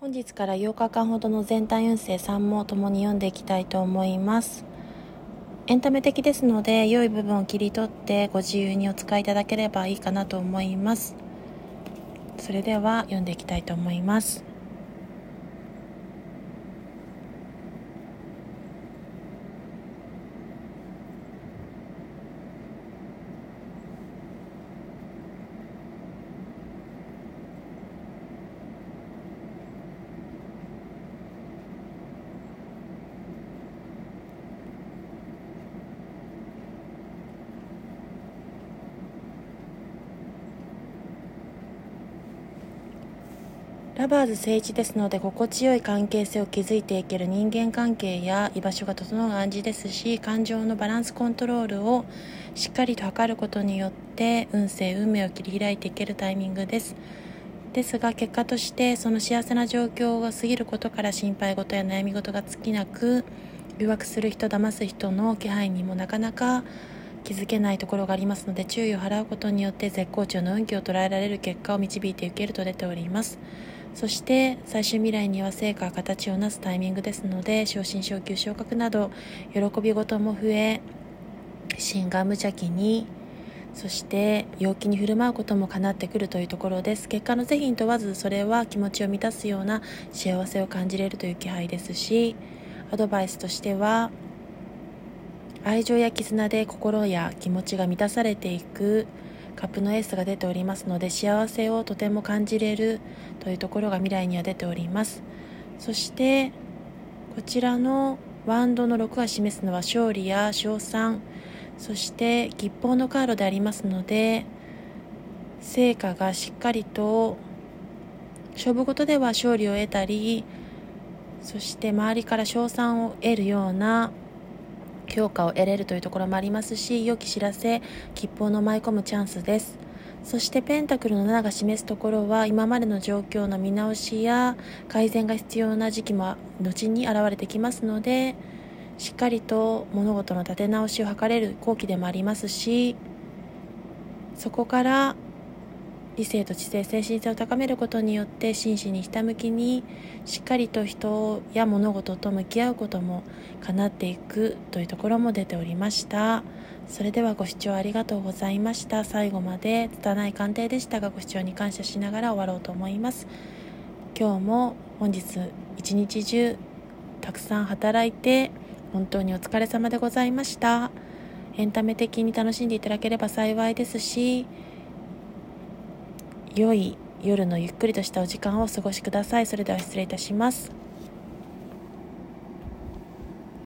本日から8日間ほどの全体運勢3も共に読んでいきたいと思います。エンタメ的ですので良い部分を切り取ってご自由にお使いいただければいいかなと思います。それでは読んでいきたいと思います。ラバーズ聖一ですので心地よい関係性を築いていける人間関係や居場所が整う暗示ですし感情のバランスコントロールをしっかりと測ることによって運勢運命を切り開いていけるタイミングです。ですが結果としてその幸せな状況が過ぎることから心配事や悩み事が尽きなく誘惑する人騙す人の気配にもなかなか気づけないところがありますので注意を払うことによって絶好調の運気を捉えられる結果を導いていけると出ております。そして最終未来には成果形をなすタイミングですので昇進昇級昇格など喜び事も増え心が無邪気にそして陽気に振る舞うことも叶ってくるというところです。結果の是非に問わずそれは気持ちを満たすような幸せを感じれるという気配ですしアドバイスとしては愛情や絆で心や気持ちが満たされていくカップのエースが出ておりますので幸せをとても感じれるというところが未来には出ております。そしてこちらのワンドの6が示すのは勝利や賞賛。そして吉報のカードでありますので成果がしっかりと勝負事では勝利を得たりそして周りから賞賛を得るような評価を得れるというところもありますし良き知らせ吉報の舞い込むチャンスです。そしてペンタクルの7が示すところは今までの状況の見直しや改善が必要な時期も後に現れてきますのでしっかりと物事の立て直しを図れる後期でもありますしそこから理性と知性精神性を高めることによって真摯にひたむきにしっかりと人や物事と向き合うことも叶っていくというところも出ておりました。それではご視聴ありがとうございました。最後まで拙い鑑定でしたがご視聴に感謝しながら終わろうと思います。今日も本日一日中たくさん働いて本当にお疲れ様でございました。エンタメ的に楽しんでいただければ幸いですし良い夜のゆっくりとしたお時間をお過ごしください。それでは失礼いたします。